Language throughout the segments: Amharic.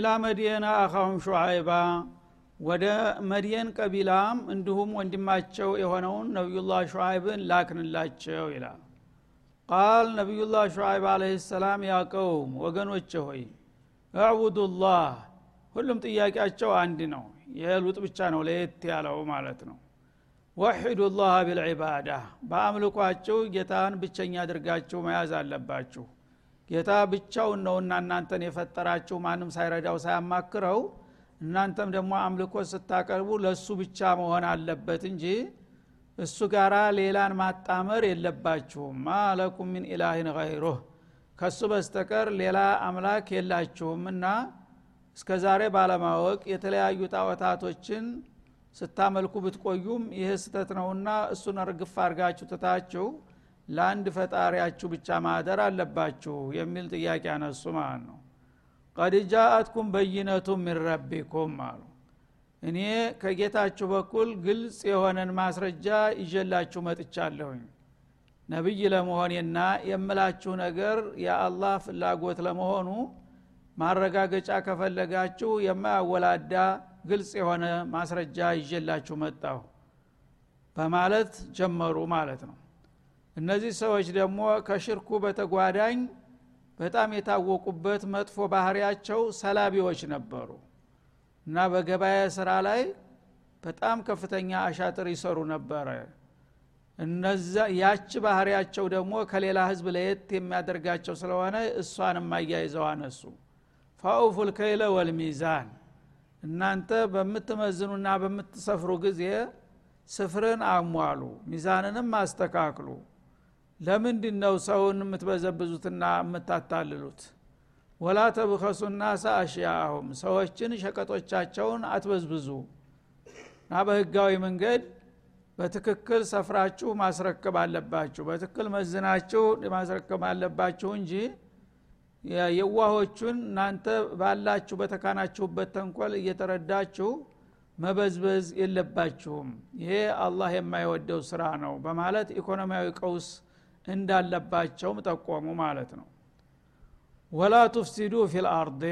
ወኢላ መድየና አኻሁም ሹዓይባ ወደ መድየን ቀቢላም እንዲሁም ወንድማቸው የሆነውን ነቢዩላህ ሹዓይብን ላክንላቸው ይላል። ቃል ነቢዩላህ ሹዓይብ አለህ ሰላም ያቀውም ወገኖች ሆይ እዕቡዱላህ ሁሉም ጥያቄያቸው አንድ ነው የሉጥ ብቻ ነው ለየት ያለው ማለት ነው። ወሒዱ ላህ ቢልዒባዳ በአምልኳቸው ጌታን ብቸኛ አድርጋችሁ መያዝ አለባችሁ ጌታ ብቻውን ነውና እናንተን የፈጠራችሁ ማንም ሳይረዳው ሳያማክረው እናንተም ደግሞ አምልኮ ስታቀርቡ ለእሱ ብቻ መሆን አለበት እንጂ እሱ ጋራ ሌላን ማጣመር የለባችሁም። ማለኩም ሚን ኢላህን ገይሩህ ከሱ በስተቀር ሌላ አምላክ የላችሁምና እስከ ዛሬ ባለማወቅ የተለያዩ ጣዖታቶችን ስታመልኩ ብትቆዩም ይህ ስተት ነውና እሱን እርግፍ አርጋችሁ ትታችሁ ለአንድ ፈጣሪያችሁ ብቻ ማደር አለባችሁ የሚል ጥያቄ አነሱ ማለት ነው። ቀድ ጃአትኩም በይነቱ ሚን ረቢኩም አሉ። እኔ ከጌታችሁ በኩል ግልጽ የሆነን ማስረጃ ይዤላችሁ መጥቻለሁኝ። ነቢይ ለመሆኔና የምላችሁ ነገር የአላህ ፍላጎት ለመሆኑ ማረጋገጫ ከፈለጋችሁ የማያወላዳ ግልጽ የሆነ ማስረጃ ይዤላችሁ መጣሁ በማለት ጀመሩ ማለት ነው እነዚህ ሰዎች ደግሞ ከሽርኩ በተጓዳኝ በጣም የታወቁበት መጥፎ ባህሪያቸው ሰላቢዎች ነበሩ እና በገበያ ስራ ላይ በጣም ከፍተኛ አሻጥር ይሰሩ ነበረ። እነዛ ያች ባህሪያቸው ደግሞ ከሌላ ህዝብ ለየት የሚያደርጋቸው ስለሆነ እሷንም አያይዘው አነሱ። ፋኡፉል ከይለ ወልሚዛን እናንተ በምትመዝኑና በምትሰፍሩ ጊዜ ስፍርን አሟሉ ሚዛንንም አስተካክሉ ለምንድ ነው ሰውን የምትበዘብዙትና የምታታልሉት? ወላ ተብከሱ ናሳ አሽያአሁም ሰዎችን ሸቀጦቻቸውን አትበዝብዙ። እና በህጋዊ መንገድ በትክክል ሰፍራችሁ ማስረከብ አለባችሁ በትክክል መዝናችሁ ማስረከብ አለባችሁ እንጂ የዋሆቹን እናንተ ባላችሁ በተካናችሁበት ተንኮል እየተረዳችሁ መበዝበዝ የለባችሁም። ይሄ አላህ የማይወደው ስራ ነው በማለት ኢኮኖሚያዊ ቀውስ እንዳለባቸውም ጠቆሙ ማለት ነው። ወላ ቱፍሲዱ ፊል አርዴ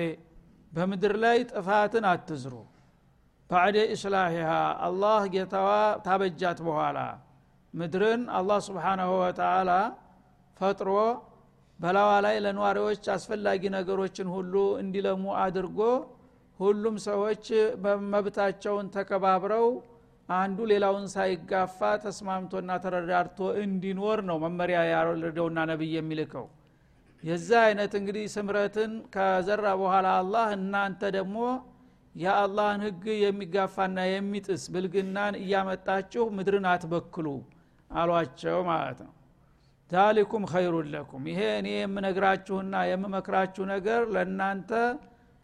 በምድር ላይ ጥፋትን አትዝሩ። ባዕደ ኢስላሂሃ አላህ ጌታዋ ታበጃት በኋላ ምድርን አላህ ስብሓናሁ ወተላ ፈጥሮ በላዋ ላይ ለነዋሪዎች አስፈላጊ ነገሮችን ሁሉ እንዲለሙ አድርጎ ሁሉም ሰዎች መብታቸውን ተከባብረው አንዱ ሌላውን ሳይጋፋ ተስማምቶና ተረዳርቶ እንዲኖር ነው መመሪያ ያወረደውና ነቢይ የሚልከው። የዛ አይነት እንግዲህ ስምረትን ከዘራ በኋላ አላህ እናንተ ደግሞ የአላህን ህግ የሚጋፋና የሚጥስ ብልግናን እያመጣችሁ ምድርን አትበክሉ አሏቸው ማለት ነው። ዛሊኩም ኸይሩን ለኩም። ይሄ እኔ የምነግራችሁና የምመክራችሁ ነገር ለእናንተ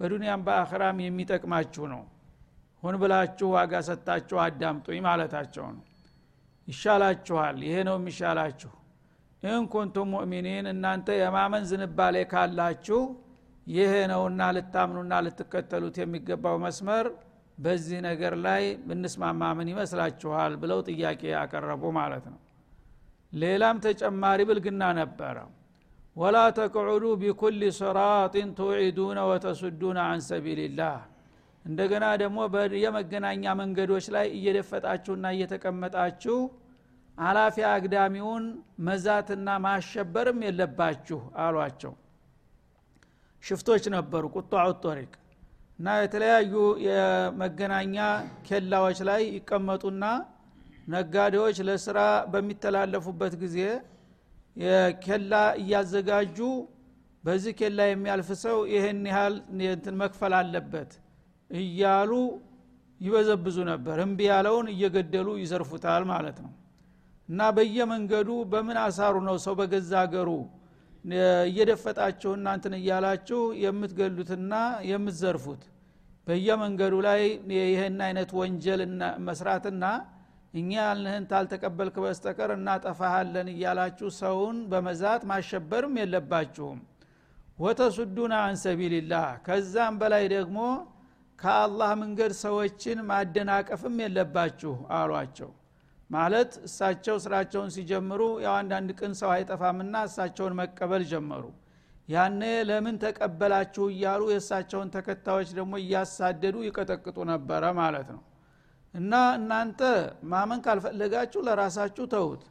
በዱንያም በአኸራም የሚጠቅማችሁ ነው ሁን ብላችሁ ዋጋ ሰጥታችሁ አዳምጡኝ ማለታቸው ነው። ይሻላችኋል ይሄ ነው የሚሻላችሁ። ኢንኩንቱም ሙእሚኒን እናንተ የማመን ዝንባሌ ካላችሁ ይሄ ነውና ልታምኑና ልትከተሉት የሚገባው መስመር በዚህ ነገር ላይ ብንስማማ ይመስላችኋል ብለው ጥያቄ ያቀረቡ ማለት ነው። ሌላም ተጨማሪ ብልግና ነበረ። ወላ ተቅዑዱ ቢኩል ስራጢን ትውዒዱነ ወተሱዱነ አን ሰቢልላህ እንደገና ደግሞ የመገናኛ መንገዶች ላይ እየደፈጣችሁና እየተቀመጣችሁ አላፊ አግዳሚውን መዛትና ማሸበርም የለባችሁ አሏቸው። ሽፍቶች ነበሩ ቁጣዑ ጦሪቅ እና የተለያዩ የመገናኛ ኬላዎች ላይ ይቀመጡና ነጋዴዎች ለስራ በሚተላለፉበት ጊዜ የኬላ እያዘጋጁ በዚህ ኬላ የሚያልፍ ሰው ይህን ያህል መክፈል አለበት እያሉ ይበዘብዙ ነበር። እምቢ ያለውን እየገደሉ ይዘርፉታል ማለት ነው። እና በየመንገዱ በምን አሳሩ ነው ሰው በገዛ አገሩ? እየደፈጣችሁ እናንትን እያላችሁ የምትገሉትና የምትዘርፉት። በየመንገዱ ላይ ይህን አይነት ወንጀል መስራትና እኛ ያልንህን ታልተቀበልክ በስተቀር እናጠፋሃለን እያላችሁ ሰውን በመዛት ማሸበርም የለባችሁም። ወተሱዱና አን ሰቢልላህ። ከዛም በላይ ደግሞ ከአላህ መንገድ ሰዎችን ማደናቀፍም የለባችሁ አሏቸው። ማለት እሳቸው ስራቸውን ሲጀምሩ ያው አንዳንድ ቅን ሰው አይጠፋምና እሳቸውን መቀበል ጀመሩ። ያኔ ለምን ተቀበላችሁ እያሉ የእሳቸውን ተከታዮች ደግሞ እያሳደዱ ይቀጠቅጡ ነበረ ማለት ነው። እና እናንተ ማመን ካልፈለጋችሁ ለራሳችሁ ተውት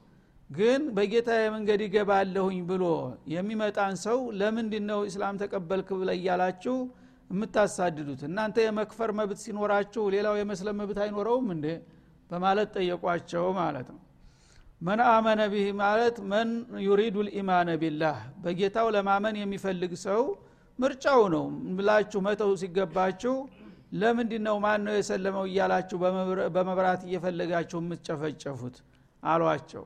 ግን በጌታ የመንገድ ይገባለሁኝ ብሎ የሚመጣን ሰው ለምንድ ነው እስላም ተቀበልክ ብለ እያላችሁ የምታሳድዱት? እናንተ የመክፈር መብት ሲኖራችሁ ሌላው የመስለም መብት አይኖረውም እንዴ? በማለት ጠየቋቸው ማለት ነው። መን አመነ ቢህ ማለት መን ዩሪዱ ልኢማነ ቢላህ በጌታው ለማመን የሚፈልግ ሰው ምርጫው ነው ብላችሁ መተው ሲገባችሁ ለምንድ ነው ማን ነው የሰለመው እያላችሁ በመብራት እየፈለጋችሁ የምትጨፈጨፉት? አሏቸው።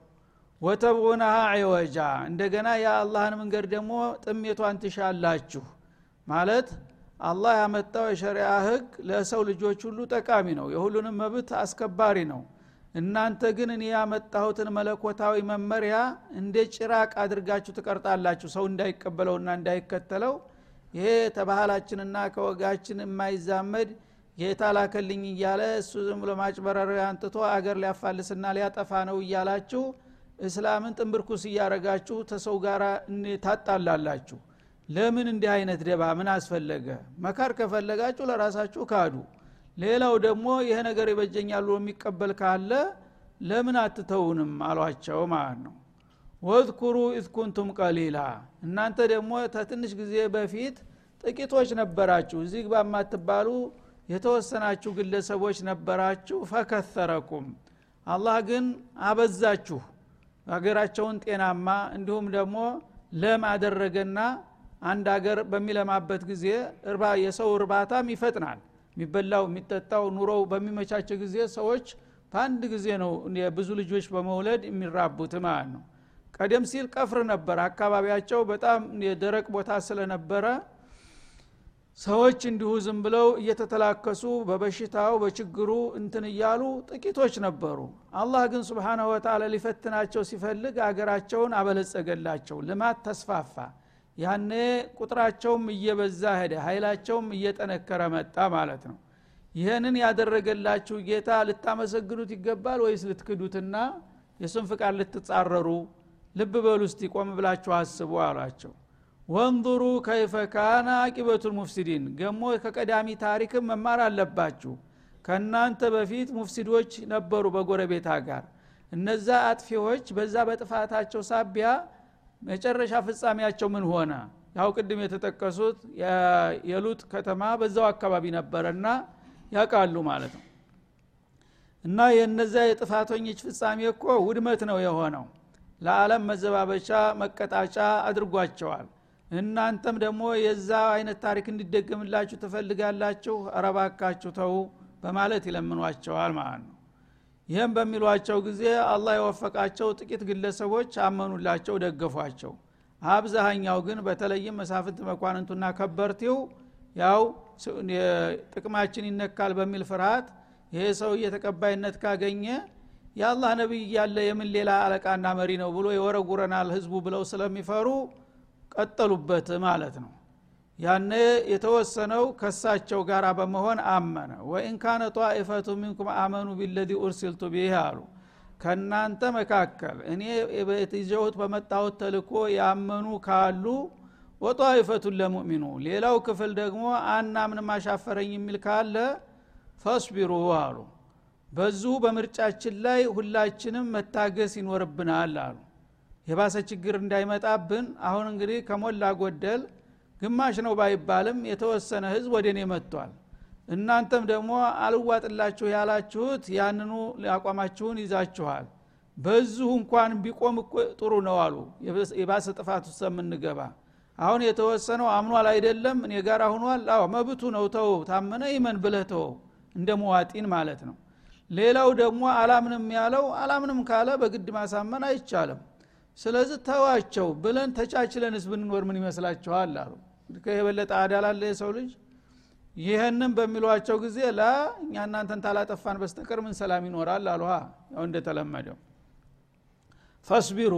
ወተብቁናሃ ዒወጃ እንደገና የአላህን መንገድ ደግሞ ጥሜቷን ትሻላችሁ ማለት አላህ ያመጣው የሸሪያ ህግ ለሰው ልጆች ሁሉ ጠቃሚ ነው የሁሉንም መብት አስከባሪ ነው። እናንተ ግን እኔ ያመጣሁትን መለኮታዊ መመሪያ እንደ ጭራቅ አድርጋችሁ ትቀርጣላችሁ ሰው እንዳይቀበለውና እንዳይከተለው። ይሄ ተባህላችንና ከወጋችን የማይዛመድ ጌታ ላከልኝ እያለ እሱ ዝም ብሎ አንጥቶ አገር ሊያፋልስና ሊያጠፋ ነው እያላችሁ እስላምን ጥንብርኩስ እያረጋችሁ ተሰው ጋር ታጣላላችሁ ለምን እንዲህ አይነት ደባ? ምን አስፈለገ? መካር ከፈለጋችሁ ለራሳችሁ ካዱ። ሌላው ደግሞ ይሄ ነገር ይበጀኛል የሚቀበል ካለ ለምን አትተውንም? አሏቸው ማለት ነው። واذكروا إذ كنتم قليلا። እናንተ ደግሞ ተትንሽ ጊዜ በፊት ጥቂቶች ነበራችሁ። እዚህ ግባ የማትባሉ የተወሰናችሁ ግለሰቦች ነበራችሁ። فكثركم። አላህ ግን አበዛችሁ። ሀገራቸውን ጤናማ እንዲሁም ደግሞ ለም አደረገና አንድ ሀገር በሚለማበት ጊዜ የሰው እርባታም ይፈጥናል። የሚበላው የሚጠጣው ኑሮው በሚመቻቸው ጊዜ ሰዎች በአንድ ጊዜ ነው ብዙ ልጆች በመውለድ የሚራቡት ማለት ነው። ቀደም ሲል ቀፍር ነበር። አካባቢያቸው በጣም የደረቅ ቦታ ስለነበረ ሰዎች እንዲሁ ዝም ብለው እየተተላከሱ በበሽታው በችግሩ እንትን እያሉ ጥቂቶች ነበሩ። አላህ ግን ስብሓናሁ ወተላ ሊፈትናቸው ሲፈልግ አገራቸውን አበለጸገላቸው። ልማት ተስፋፋ ያኔ ቁጥራቸውም እየበዛ ሄደ ኃይላቸውም እየጠነከረ መጣ ማለት ነው። ይህንን ያደረገላችሁ ጌታ ልታመሰግኑት ይገባል ወይስ ልትክዱትና የሱን ፍቃድ ልትጻረሩ? ልብ በሉ እስቲ ቆም ብላችሁ አስቡ አሏቸው። ወንظሩ ከይፈ ካነ አቂበቱል ሙፍሲዲን ገሞ ከቀዳሚ ታሪክም መማር አለባችሁ። ከእናንተ በፊት ሙፍሲዶች ነበሩ በጎረቤት ጋር። እነዛ አጥፊዎች በዛ በጥፋታቸው ሳቢያ መጨረሻ ፍጻሜያቸው ምን ሆነ? ያው ቅድም የተጠቀሱት የሉጥ ከተማ በዛው አካባቢ ነበረና ያውቃሉ ማለት ነው። እና የነዛ የጥፋተኞች ፍጻሜ እኮ ውድመት ነው የሆነው። ለዓለም መዘባበቻ መቀጣጫ አድርጓቸዋል። እናንተም ደግሞ የዛ አይነት ታሪክ እንዲደገምላችሁ ትፈልጋላችሁ? አረባካችሁ ተው በማለት ይለምኗቸዋል ማለት ነው ይህም በሚሏቸው ጊዜ አላህ የወፈቃቸው ጥቂት ግለሰቦች አመኑላቸው ደገፏቸው። አብዛሃኛው ግን በተለይም መሳፍንት መኳንንቱና ከበርቴው ያው ጥቅማችን ይነካል በሚል ፍርሃት ይሄ ሰው ተቀባይነት ካገኘ የአላህ ነቢይ እያለ የምን ሌላ አለቃና መሪ ነው ብሎ የወረጉረናል ህዝቡ ብለው ስለሚፈሩ ቀጠሉበት ማለት ነው ያነ የተወሰነው ከሳቸው ጋር በመሆን አመነ። ወኢን ካነ ጣኢፈቱ ሚንኩም አመኑ ቢለዚ ኡርሲልቱ ቢህ አሉ። ከእናንተ መካከል እኔ ይዘውት በመጣሁት ተልኮ ያመኑ ካሉ ወጣኢፈቱን ለሙእሚኑ። ሌላው ክፍል ደግሞ አናምንም አሻፈረኝ የሚል ካለ ፈስቢሩ አሉ። በዙ በምርጫችን ላይ ሁላችንም መታገስ ይኖርብናል አሉ። የባሰ ችግር እንዳይመጣብን አሁን እንግዲህ ከሞላ ጎደል ግማሽ ነው ባይባልም የተወሰነ ህዝብ ወደ እኔ መጥቷል። እናንተም ደግሞ አልዋጥላችሁ ያላችሁት ያንኑ አቋማችሁን ይዛችኋል። በዚሁ እንኳን ቢቆም ጥሩ ነው አሉ። የባሰ ጥፋት ውስጥ የምንገባ። አሁን የተወሰነው አምኗል አይደለም? እኔ ጋር ሁኗል አዎ መብቱ ነው። ተው ታመነ ይመን ብለህ ተው እንደ መዋጢን ማለት ነው። ሌላው ደግሞ አላምንም ያለው አላምንም ካለ በግድ ማሳመን አይቻልም ስለዚህ ተዋቸው ብለን ተቻችለንስ ብንኖር ምን ይመስላችኋል አሉ። የበለጠ አዳላለ የሰው ልጅ? ይህንም በሚሏቸው ጊዜ ላ እኛ እናንተን ታላጠፋን በስተቀር ምን ሰላም ይኖራል አሉሃ ያው እንደተለመደው ፈስቢሩ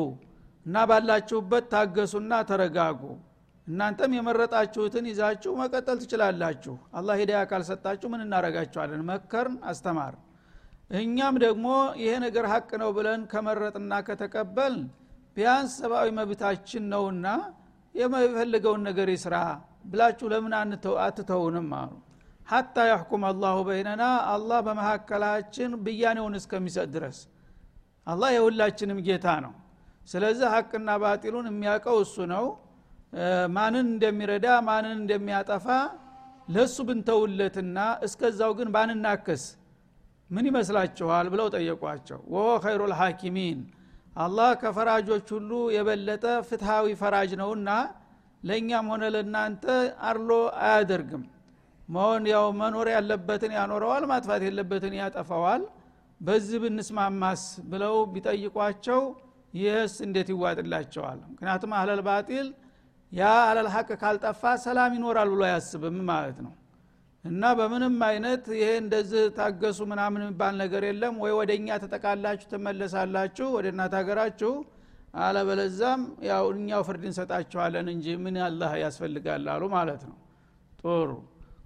እና ባላችሁበት ታገሱና ተረጋጉ። እናንተም የመረጣችሁትን ይዛችሁ መቀጠል ትችላላችሁ። አላህ ሂዳያ ካልሰጣችሁ ምን እናረጋችኋለን? መከርን አስተማር እኛም ደግሞ ይሄ ነገር ሀቅ ነው ብለን ከመረጥና ከተቀበል ቢያንስ ሰብአዊ መብታችን ነውና የፈለገውን ነገር ይስራ ብላችሁ ለምን አትተውንም? አሉ። ሀታ ያሕኩም አላሁ በይነና አላህ በመካከላችን ብያኔውን እስከሚሰጥ ድረስ። አላህ የሁላችንም ጌታ ነው። ስለዚህ ሀቅና ባጢሉን የሚያውቀው እሱ ነው። ማንን እንደሚረዳ ማንን እንደሚያጠፋ ለእሱ ብንተውለትና እስከዛው ግን ባንናከስ ምን ይመስላችኋል? ብለው ጠየቋቸው። ወሆ ኸይሩ ልሐኪሚን አላህ ከፈራጆች ሁሉ የበለጠ ፍትሃዊ ፈራጅ ነውና ለእኛም ሆነ ለእናንተ አርሎ አያደርግም። መሆን ያው መኖር ያለበትን ያኖረዋል ማጥፋት የለበትን ያጠፋዋል። በዚህ ብንስማማስ ብለው ቢጠይቋቸው ይህስ እንዴት ይዋጥላቸዋል? ምክንያቱም አህለል ባጢል ያ አለል ሀቅ ካልጠፋ ሰላም ይኖራል ብሎ አያስብም ማለት ነው እና በምንም አይነት ይሄ እንደዚህ ታገሱ ምናምን የሚባል ነገር የለም። ወይ ወደ እኛ ተጠቃላችሁ ትመለሳላችሁ ወደ እናት ሀገራችሁ። አለበለዛም ያው እኛው ፍርድ እንሰጣችኋለን እንጂ ምን አላህ ያስፈልጋል አሉ ማለት ነው። ጥሩ።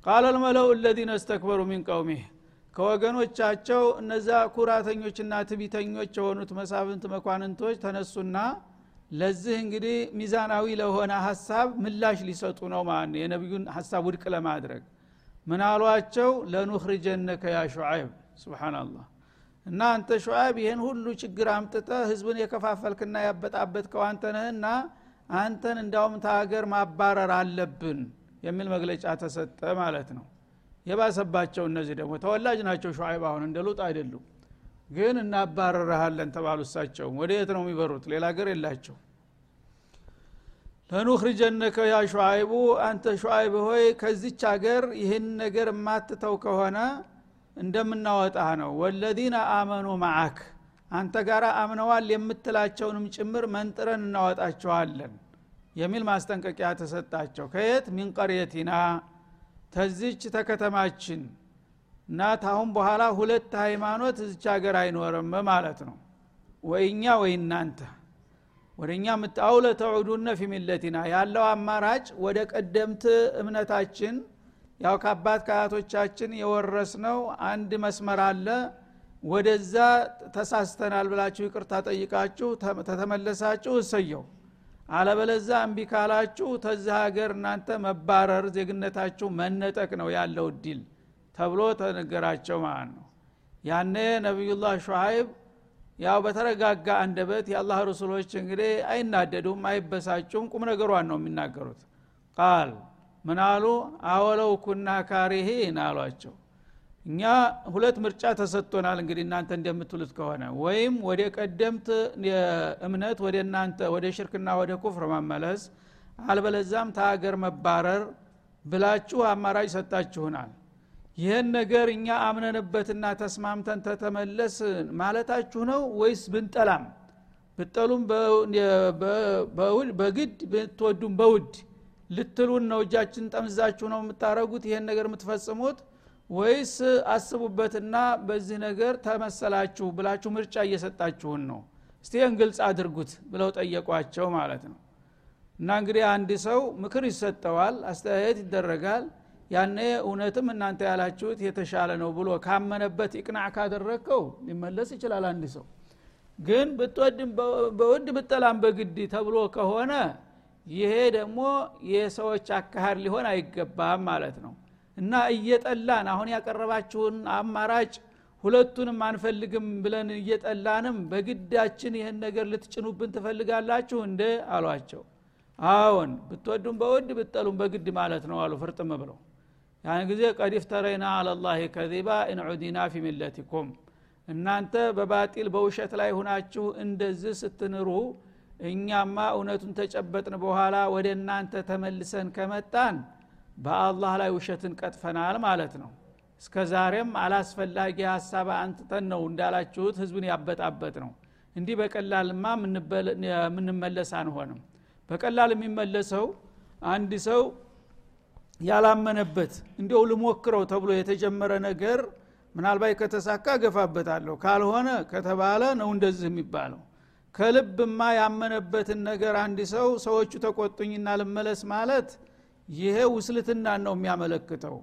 ቃለ ልመለው እለዚነ እስተክበሩ ሚን ቀውሚህ። ከወገኖቻቸው እነዛ ኩራተኞችና ትቢተኞች የሆኑት መሳፍንት መኳንንቶች ተነሱና ለዚህ እንግዲህ ሚዛናዊ ለሆነ ሀሳብ ምላሽ ሊሰጡ ነው ማለት የነቢዩን ሀሳብ ውድቅ ለማድረግ ምን አሏቸው? ለኑኽሪጀነከ ያ ሹዓይብ። ስብናላህ እና አንተ ሹዓይብ ይህን ሁሉ ችግር አምጥተ ህዝብን የከፋፈልክና ያበጣበጥከው አንተ ነህና አንተን እንዳውም ተሀገር ማባረር አለብን የሚል መግለጫ ተሰጠ ማለት ነው። የባሰባቸው እነዚህ ደግሞ ተወላጅ ናቸው ሹዓይብ። አሁን እንደ ሉጥ አይደሉም። ግን እናባረረሃለን ተባሉ እሳቸውም። ወደ የት ነው የሚበሩት? ሌላ ሀገር የላቸው ለኑኽሪጀነከ ያ ሹዓይቡ አንተ ሹዓይብ ሆይ ከዚች ሀገር ይህን ነገር የማትተው ከሆነ እንደምናወጣህ ነው። ወለዚነ አመኑ ማዓክ አንተ ጋር አምነዋል የምትላቸውንም ጭምር መንጥረን እናወጣቸዋለን የሚል ማስጠንቀቂያ ተሰጣቸው። ከየት? ሚን ቀርየቲና ተዚች ተከተማችን እና ታሁን በኋላ ሁለት ሃይማኖት እዚች ሀገር አይኖርም ማለት ነው። ወይኛ ወይ እናንተ ወደ እኛ ምታአውለ ተዑዱነ ፊ ያለው አማራጭ ወደ ቀደምት እምነታችን ያው ከአባት ከአያቶቻችን የወረስነው አንድ መስመር አለ። ወደዛ ተሳስተናል ብላችሁ ይቅርታ ጠይቃችሁ ተተመለሳችሁ እሰየው። አለበለዛ እምቢ ካላችሁ ተዛ ሀገር እናንተ መባረር ዜግነታችሁ መነጠቅ ነው ያለው እድል ተብሎ ተነገራቸው ማለት ነው። ያኔ ነቢዩላህ ሹሀይብ ያው በተረጋጋ አንደበት የአላህ ረሱሎች እንግዲህ አይናደዱም አይበሳጩም። ቁም ነገሯን ነው የሚናገሩት። ቃል ምናሉ አወለው ኩና ካሪሂን አሏቸው። እኛ ሁለት ምርጫ ተሰጥቶናል እንግዲህ እናንተ እንደምትሉት ከሆነ። ወይም ወደ ቀደምት እምነት ወደ እናንተ ወደ ሽርክና ወደ ኩፍር መመለስ አልበለዛም ተሀገር መባረር ብላችሁ አማራጭ ሰጣችሁናል ይህን ነገር እኛ አምነንበትና ተስማምተን ተተመለስ ማለታችሁ ነው ወይስ ብንጠላም? ብጠሉም በግድ ብትወዱም በውድ ልትሉን ነው? እጃችን ጠምዛችሁ ነው የምታረጉት ይህን ነገር የምትፈጽሙት? ወይስ አስቡበትና በዚህ ነገር ተመሰላችሁ ብላችሁ ምርጫ እየሰጣችሁን ነው? እስቲ ይህን ግልጽ አድርጉት ብለው ጠየቋቸው ማለት ነው። እና እንግዲህ አንድ ሰው ምክር ይሰጠዋል አስተያየት ይደረጋል ያኔ እውነትም እናንተ ያላችሁት የተሻለ ነው ብሎ ካመነበት ይቅናዕ ካደረግከው ሊመለስ ይችላል አንድ ሰው። ግን ብትወድም በውድ ብጠላም በግድ ተብሎ ከሆነ ይሄ ደግሞ የሰዎች አካሃድ ሊሆን አይገባም ማለት ነው። እና እየጠላን አሁን ያቀረባችሁን አማራጭ ሁለቱንም አንፈልግም ብለን እየጠላንም በግዳችን ይህን ነገር ልትጭኑብን ትፈልጋላችሁ እንደ አሏቸው። አዎን ብትወዱም በውድ ብትጠሉም በግድ ማለት ነው አሉ ፍርጥም ብለው ያን ጊዜ ቀድ ፍተረይና አለላህ ከዚባ ኢንዑዲና ፊ ሚለቲኩም እናንተ በባጢል በውሸት ላይ ሁናችሁ እንደዚህ ስትንሩ እኛማ እውነቱን ተጨበጥን በኋላ ወደ እናንተ ተመልሰን ከመጣን በአላህ ላይ ውሸትን ቀጥፈናል ማለት ነው። እስከ ዛሬም አላስፈላጊ ሀሳብ አንትተን ነው እንዳላችሁት ህዝብን ያበጣበጥ ነው። እንዲህ በቀላልማ የምንመለስ አንሆንም። በቀላል የሚመለሰው አንድ ሰው ያላመነበት እንዲው ልሞክረው ተብሎ የተጀመረ ነገር ምናልባት ከተሳካ ገፋበታለሁ ካልሆነ ከተባለ ነው እንደዚህ የሚባለው። ከልብማ ያመነበትን ነገር አንድ ሰው ሰዎቹ ተቆጡኝና ልመለስ ማለት ይሄ ውስልትናን ነው የሚያመለክተው።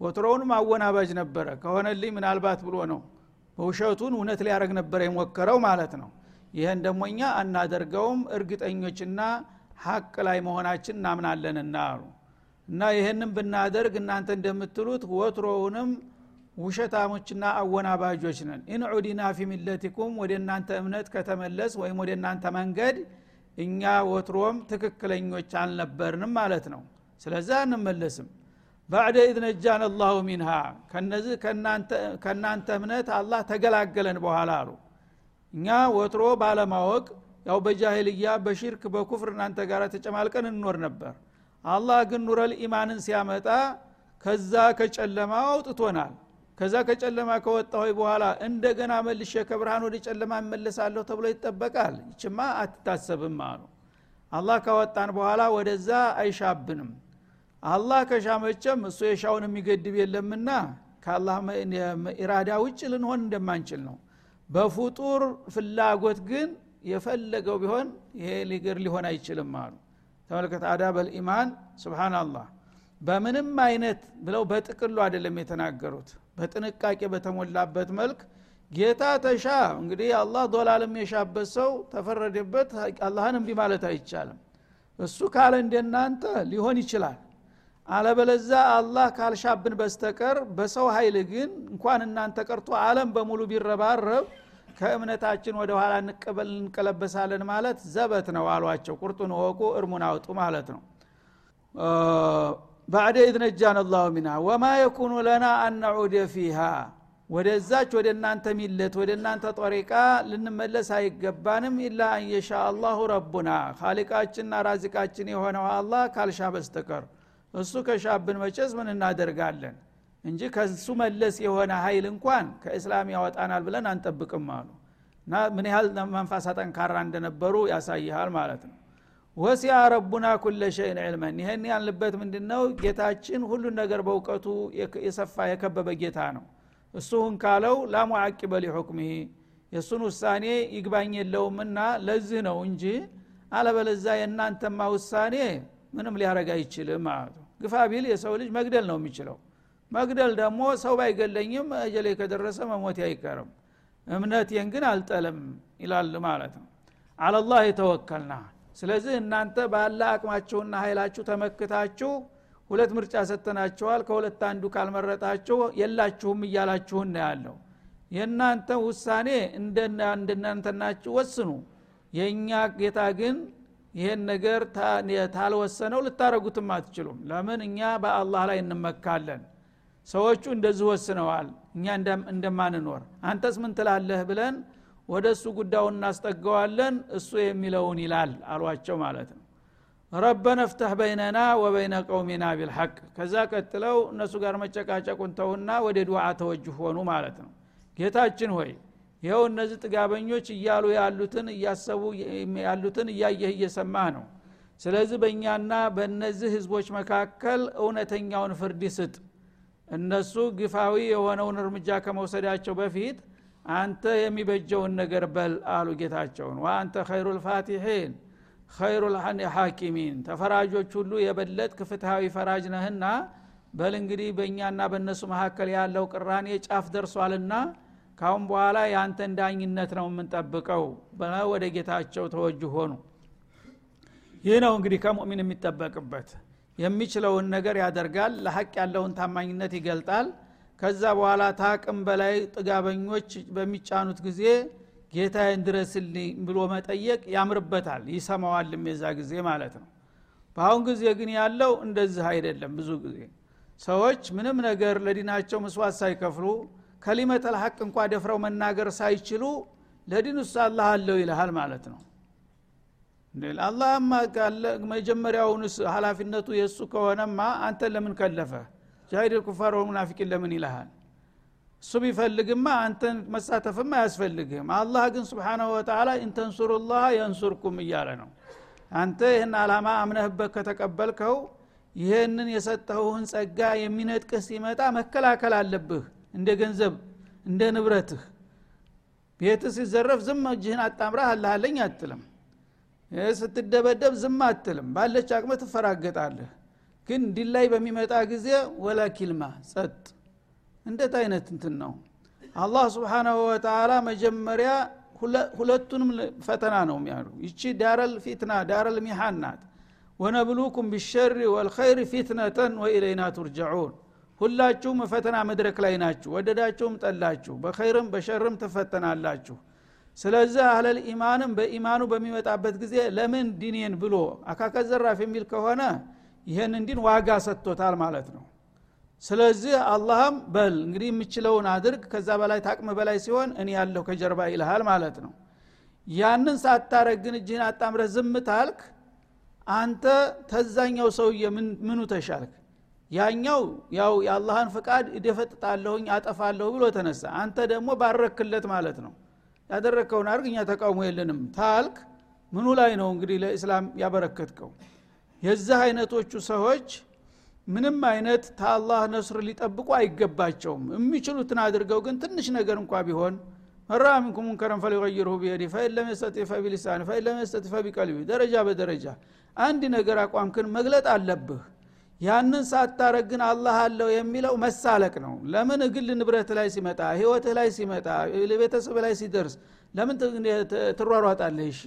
ወትሮውንም አወናባጅ ነበረ። ከሆነልኝ ምናልባት ብሎ ነው በውሸቱን እውነት ሊያደረግ ነበረ የሞከረው ማለት ነው። ይህን ደግሞ እኛ አናደርገውም። እርግጠኞችና ሀቅ ላይ መሆናችን እናምናለንና አሉ እና ይህንም ብናደርግ እናንተ እንደምትሉት ወትሮውንም ውሸታሞችና አወናባጆች ነን። إن عدنا في ملتكم ወደ እናንተ እምነት ከተመለስ ወይም ወደ እናንተ መንገድ እኛ ወትሮም ትክክለኞች አልነበርንም ማለት ነው። ስለዛ አንመለስም። بعد إذ نجانا الله منها ከነዚህ ከእናንተ እምነት አላህ ተገላገለን በኋላ አሉ። እኛ ወትሮ ባለማወቅ ያው በጃሂልያ በሽርክ በኩፍር እናንተ ጋር ተጨማልቀን እንኖር ነበር አላህ ግን ኑረል ኢማንን ሲያመጣ ከዛ ከጨለማ አውጥቶናል። ከዛ ከጨለማ ከወጣሁ በኋላ እንደገና መልሼ ከብርሃን ወደ ጨለማ እመለሳለሁ ተብሎ ይጠበቃል። ይችማ አትታሰብም አሉ። አላህ ካወጣን በኋላ ወደዛ አይሻብንም። አላህ ከሻመቸም እሱ የሻውን የሚገድብ የለምና ከአላህ ኢራዳ ውጭ ልንሆን እንደማንችል ነው። በፍጡር ፍላጎት ግን የፈለገው ቢሆን ይሄ ሊገር ሊሆን አይችልም አሉ ተመልከት አዳበል ኢማን ስብናላህ በምንም አይነት ብለው በጥቅሉ አይደለም የተናገሩት በጥንቃቄ በተሞላበት መልክ ጌታ ተሻ። እንግዲህ አላህ ዶላልም የሻበት ሰው ተፈረደበት አላህን እምቢ ማለት አይቻልም። እሱ ካለ እንደናንተ ሊሆን ይችላል። አለበለዛ አላህ ካልሻብን በስተቀር በሰው ኃይል ግን እንኳን እናንተ ቀርቶ አለም በሙሉ ቢረባረብ ከእምነታችን ወደ ኋላ እንቀበል እንቀለበሳለን ማለት ዘበት ነው አሏቸው። ቁርጡን እወቁ እርሙን አውጡ ማለት ነው። بعد إذ نجانا الله منها وما يكون لنا أن نعود فيها ወደዛች ወደ እናንተ ሚለት ወደ እናንተ ጦሪቃ ልንመለስ አይገባንም إلا أن يشاء الله ربنا። ካሊቃችንና ራዚቃችን የሆነው አላህ ካልሻ በስተቀር እሱ ከሻብን መጨስ ምን እናደርጋለን እንጂ ከሱ መለስ የሆነ ኃይል እንኳን ከእስላም ያወጣናል ብለን አንጠብቅም አሉ። እና ምን ያህል መንፋሳ ጠንካራ እንደነበሩ ያሳይሃል ማለት ነው። ወሲያ ረቡና ኩለ ሸይን ዕልመን። ይህን ያልንበት ምንድን ነው ጌታችን ሁሉን ነገር በእውቀቱ የሰፋ የከበበ ጌታ ነው። እሱሁን ካለው ላሙዓቂበ ሊሑክምህ የእሱን ውሳኔ ይግባኝ የለውምና ለዚህ ነው እንጂ አለበለዛ የእናንተማ ውሳኔ ምንም ሊያረግ አይችልም ማለት ነው ግፋ ቢል የሰው ልጅ መግደል ነው የሚችለው መግደል ደግሞ ሰው ባይገለኝም እጀሌ ከደረሰ መሞት አይቀርም። እምነቴን ግን አልጠለም ይላል ማለት ነው። አለላህ የተወከልና ስለዚህ እናንተ ባለ አቅማችሁና ኃይላችሁ ተመክታችሁ ሁለት ምርጫ ሰተናችኋል ከሁለት አንዱ ካልመረጣችሁ የላችሁም እያላችሁን ነው ያለው። የእናንተ ውሳኔ እንደናንተናችሁ ወስኑ። የእኛ ጌታ ግን ይሄን ነገር ታልወሰነው ልታረጉትም አትችሉም። ለምን? እኛ በአላህ ላይ እንመካለን ሰዎቹ እንደዚህ ወስነዋል። እኛ እንደማንኖር አንተስ ምን ትላለህ ብለን ወደ እሱ ጉዳዩን እናስጠገዋለን እሱ የሚለውን ይላል አሏቸው ማለት ነው። ረበነ ፍተህ በይነና ወበይነ ቀውሚና ቢልሐቅ። ከዛ ቀጥለው እነሱ ጋር መጨቃጨቁን ተውና ወደ ዱዓ ተወጅህ ሆኑ ማለት ነው። ጌታችን ሆይ ይኸው እነዚህ ጥጋበኞች እያሉ ያሉትን እያሰቡ ያሉትን እያየህ እየሰማህ ነው። ስለዚህ በእኛና በእነዚህ ህዝቦች መካከል እውነተኛውን ፍርድ ስጥ እነሱ ግፋዊ የሆነውን እርምጃ ከመውሰዳቸው በፊት አንተ የሚበጀውን ነገር በል አሉ ጌታቸውን። ወአንተ ኸይሩ ልፋቲሒን ኸይሩ ሐኪሚን። ተፈራጆች ሁሉ የበለጥ ክፍትሃዊ ፈራጅ ነህና በል እንግዲህ በእኛና በእነሱ መካከል ያለው ቅራኔ ጫፍ ደርሷልና ካሁን በኋላ የአንተን ዳኝነት ነው የምንጠብቀው ወደ ጌታቸው ተወጅ ሆኑ። ይህ ነው እንግዲህ ከሙእሚን የሚጠበቅበት የሚችለውን ነገር ያደርጋል። ለሐቅ ያለውን ታማኝነት ይገልጣል። ከዛ በኋላ ታቅም በላይ ጥጋበኞች በሚጫኑት ጊዜ ጌታዬን ድረስልኝ ብሎ መጠየቅ ያምርበታል ይሰማዋልም የዛ ጊዜ ማለት ነው። በአሁን ጊዜ ግን ያለው እንደዚህ አይደለም። ብዙ ጊዜ ሰዎች ምንም ነገር ለዲናቸው መስዋዕት ሳይከፍሉ ከሊመተል ሐቅ እንኳ ደፍረው መናገር ሳይችሉ ለዲን ውስጥ አላህ አለው ይልሃል ማለት ነው አላህማ መጀመሪያውንስ ሀላፊነቱ የእሱ ከሆነማ አንተ ለምን ከለፈ? ጃሂድ ልኩፋር ወልሙናፊቂን ለምን ይልሃል? እሱ ቢፈልግማ አንተን መሳተፍም አያስፈልግም አላህ ግን ስብሓናሁ ወተላ ኢንተንሱሩላህ የንሱርኩም እያለ ነው። አንተ ይህን አላማ አምነህበት ከተቀበልከው ይህንን የሰጠኸውን ጸጋ የሚነጥቅህ ሲመጣ መከላከል አለብህ። እንደ ገንዘብ እንደ ንብረትህ። ቤት ሲዘረፍ ዝም እጅህን አጣምረህ አላሃለኝ አትልም ስትደበደብ ዝም አትልም። ባለች አቅመ ትፈራገጣለህ። ግን ዲላይ በሚመጣ ጊዜ ወላ ኪልማ ጸጥ። እንዴት አይነት እንትን ነው? አላህ ስብሓናሁ ወተላ መጀመሪያ ሁለቱንም ፈተና ነው የሚያሉ ይቺ دار الفتنة دار المحن ናት። ونبلوكم بالشر والخير فتنة وإلينا ترجعون። ሁላችሁም ፈተና መድረክ ላይ ናችሁ። ወደዳችሁም ጠላችሁ። በኸይርም በሸርም ትፈተናላችሁ ስለዚህ أهل الإيمان ም በኢማኑ በሚመጣበት ጊዜ ለምን ዲኔን ብሎ አካከት የሚል ከሆነ ይህን ዲን ዋጋ ሰጥቶታል ማለት ነው። ስለዚህ አላህም በል እንግዲህ የምችለውን አድርግ ከዛ በላይ ታቅም በላይ ሲሆን እኔ ያለሁ ከጀርባ ይልሃል ማለት ነው። ያንን ሳታረግ ግን እጅህን አጣምረህ ዝም ታልክ አንተ ተዛኛው ሰውዬ ምኑ ተሻልክ? ያኛው ያው የአላህን ፍቃድ እደፈጥጣለሁኝ አጠፋለሁ ብሎ ተነሳ። አንተ ደግሞ ባረክለት ማለት ነው ያደረግከውን አድርግ እኛ ተቃውሞ የለንም። ታልክ ምኑ ላይ ነው እንግዲህ ለእስላም ያበረከትከው? የዚህ አይነቶቹ ሰዎች ምንም አይነት ታላህ ነስር ሊጠብቁ አይገባቸውም። የሚችሉትን አድርገው ግን ትንሽ ነገር እንኳ ቢሆን من رأى منكم منكرا فليغيره بيده فإن لم يستطع فبقلبه ደረጃ በደረጃ አንድ ነገር አቋምክን መግለጥ አለብህ ያንን ሳታረግ ግን አላህ አለው የሚለው መሳለቅ ነው። ለምን የግል ንብረት ላይ ሲመጣ ህይወትህ ላይ ሲመጣ ቤተሰብ ላይ ሲደርስ ለምን ትሯሯጣለህ? እሺ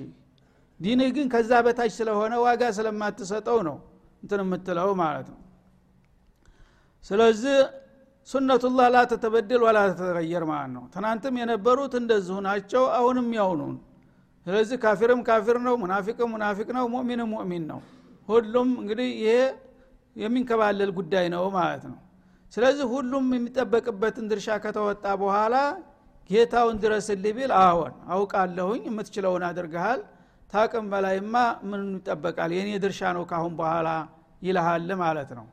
ዲንህ ግን ከዛ በታች ስለሆነ ዋጋ ስለማትሰጠው ነው እንትን የምትለው ማለት ነው። ስለዚህ ሱነቱላህ ላ ተተበድል ወላ ተተቀየር ማለት ነው። ትናንትም የነበሩት እንደዚሁ ናቸው አሁንም ያውኑን ስለዚህ ካፊርም ካፊር ነው ሙናፊቅም ሙናፊቅ ነው ሙእሚንም ሙእሚን ነው። ሁሉም እንግዲህ ይሄ የሚንከባለል ጉዳይ ነው ማለት ነው። ስለዚህ ሁሉም የሚጠበቅበትን ድርሻ ከተወጣ በኋላ ጌታውን ድረስልኝ ቢል አዎን አውቃለሁኝ የምትችለውን አድርገሃል ታቅም በላይማ ምን ይጠበቃል? የኔ ድርሻ ነው ካሁን በኋላ ይልሃል ማለት ነው።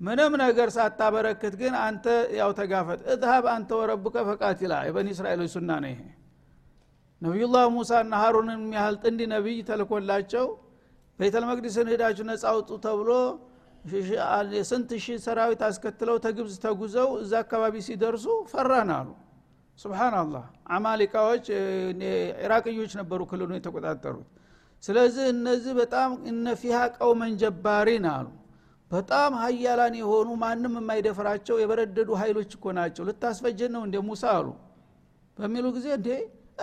ምንም ነገር ሳታበረክት ግን አንተ ያው ተጋፈጥ። እዝሀብ አንተ ወረቡከ ፈቃቲላ የበኒ እስራኤሎች ሱና ነው ይሄ። ነቢዩላህ ሙሳና ሀሩንን የሚያህል ጥንድ ነቢይ ተልኮላቸው ቤተልመቅዲስን ሄዳችሁ ነጻ አውጡ ተብሎ የስንት ሺህ ሰራዊት አስከትለው ተግብዝ ተጉዘው እዛ አካባቢ ሲደርሱ ፈራን አሉ። ስብናላህ አማሊቃዎች ኢራቅዮች ነበሩ ክልሉ የተቆጣጠሩት። ስለዚህ እነዚህ በጣም እነፊሃ ቀውመን ጀባሪን አሉ። በጣም ሀያላን የሆኑ ማንም የማይደፍራቸው የበረደዱ ኃይሎች እኮ ናቸው። ልታስፈጀን ነው እንደ ሙሳ አሉ። በሚሉ ጊዜ እንዴ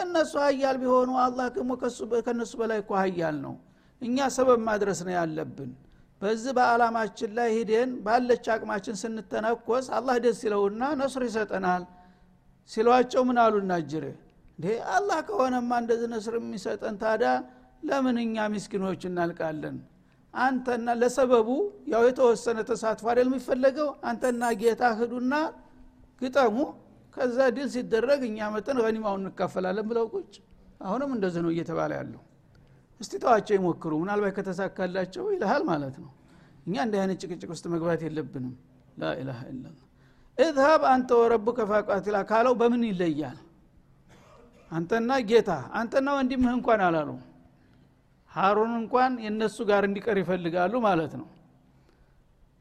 እነሱ ሀያል ቢሆኑ አላህ ደግሞ ከእነሱ በላይ እኮ ሀያል ነው። እኛ ሰበብ ማድረስ ነው ያለብን በዚህ በአላማችን ላይ ሂደን ባለች አቅማችን ስንተነኮስ አላህ ደስ ይለውና ነስር ይሰጠናል። ሲሏቸው ምን አሉ እናጅር እንዴ አላህ ከሆነማ እንደዚህ ነስር የሚሰጠን ታዳ ለምን እኛ ምስኪኖች እናልቃለን? አንተና ለሰበቡ ያው የተወሰነ ተሳትፎ አይደል የሚፈለገው? አንተና ጌታ ህዱና ግጠሙ። ከዛ ድል ሲደረግ እኛ መጠን ገኒማውን እንካፈላለን ብለው ቁጭ። አሁንም እንደዚህ ነው እየተባለ ያለው እስቲ ተዋቸው ይሞክሩ። ምናልባት ከተሳካላቸው ይልሃል ማለት ነው። እኛ እንዲህ አይነት ጭቅጭቅ ውስጥ መግባት የለብንም። ላኢላሃ ኢላ እዝሀብ አንተ ወረቡከ ፈቃቲላ ካለው በምን ይለያል? አንተና ጌታ አንተና ወንድምህ እንኳን አላሉ ሀሩን እንኳን የእነሱ ጋር እንዲቀር ይፈልጋሉ ማለት ነው።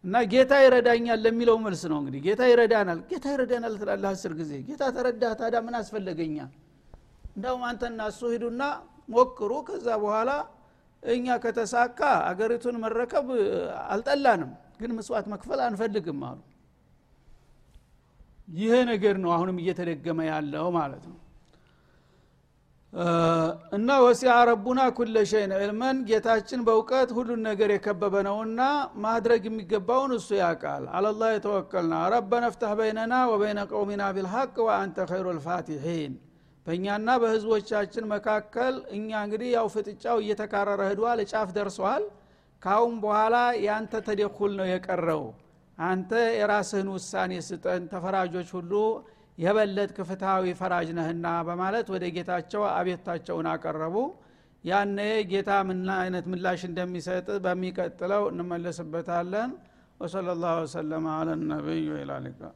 እና ጌታ ይረዳኛል ለሚለው መልስ ነው እንግዲህ። ጌታ ይረዳናል። ጌታ ይረዳናል ትላለህ አስር ጊዜ። ጌታ ተረዳ ታዳ ምን አስፈለገኛ? እንዳውም አንተና እሱ ሂዱና ሞክሩ። ከዛ በኋላ እኛ ከተሳካ አገሪቱን መረከብ አልጠላንም ግን መስዋዕት መክፈል አንፈልግም አሉ። ይሄ ነገር ነው አሁንም እየተደገመ ያለው ማለት ነው። እና ወሲያ ረቡና ኩለ ሸይን ዕልመን ጌታችን በእውቀት ሁሉን ነገር የከበበ ነውና ማድረግ የሚገባውን እሱ ያውቃል። አለላህ የተወከልና ረበነ ፍታህ በይነና ወበይነ ቀውሚና ቢልሐቅ ወአንተ ኸይሩ ልፋቲሒን በእኛና በህዝቦቻችን መካከል እኛ እንግዲህ ያው ፍጥጫው እየተካረረ ህዷል ጫፍ ደርሷል። ካሁን በኋላ ያንተ ተደኩል ነው የቀረው። አንተ የራስህን ውሳኔ ስጠን ተፈራጆች ሁሉ የበለጥ ክፍታዊ ፈራጅ ነህና በማለት ወደ ጌታቸው አቤታቸውን አቀረቡ። ያነ ጌታ ምን አይነት ምላሽ እንደሚሰጥ በሚቀጥለው እንመለስበታለን። ወሰለ ላሁ ወሰለማ አለ ነቢይ ይላልቃል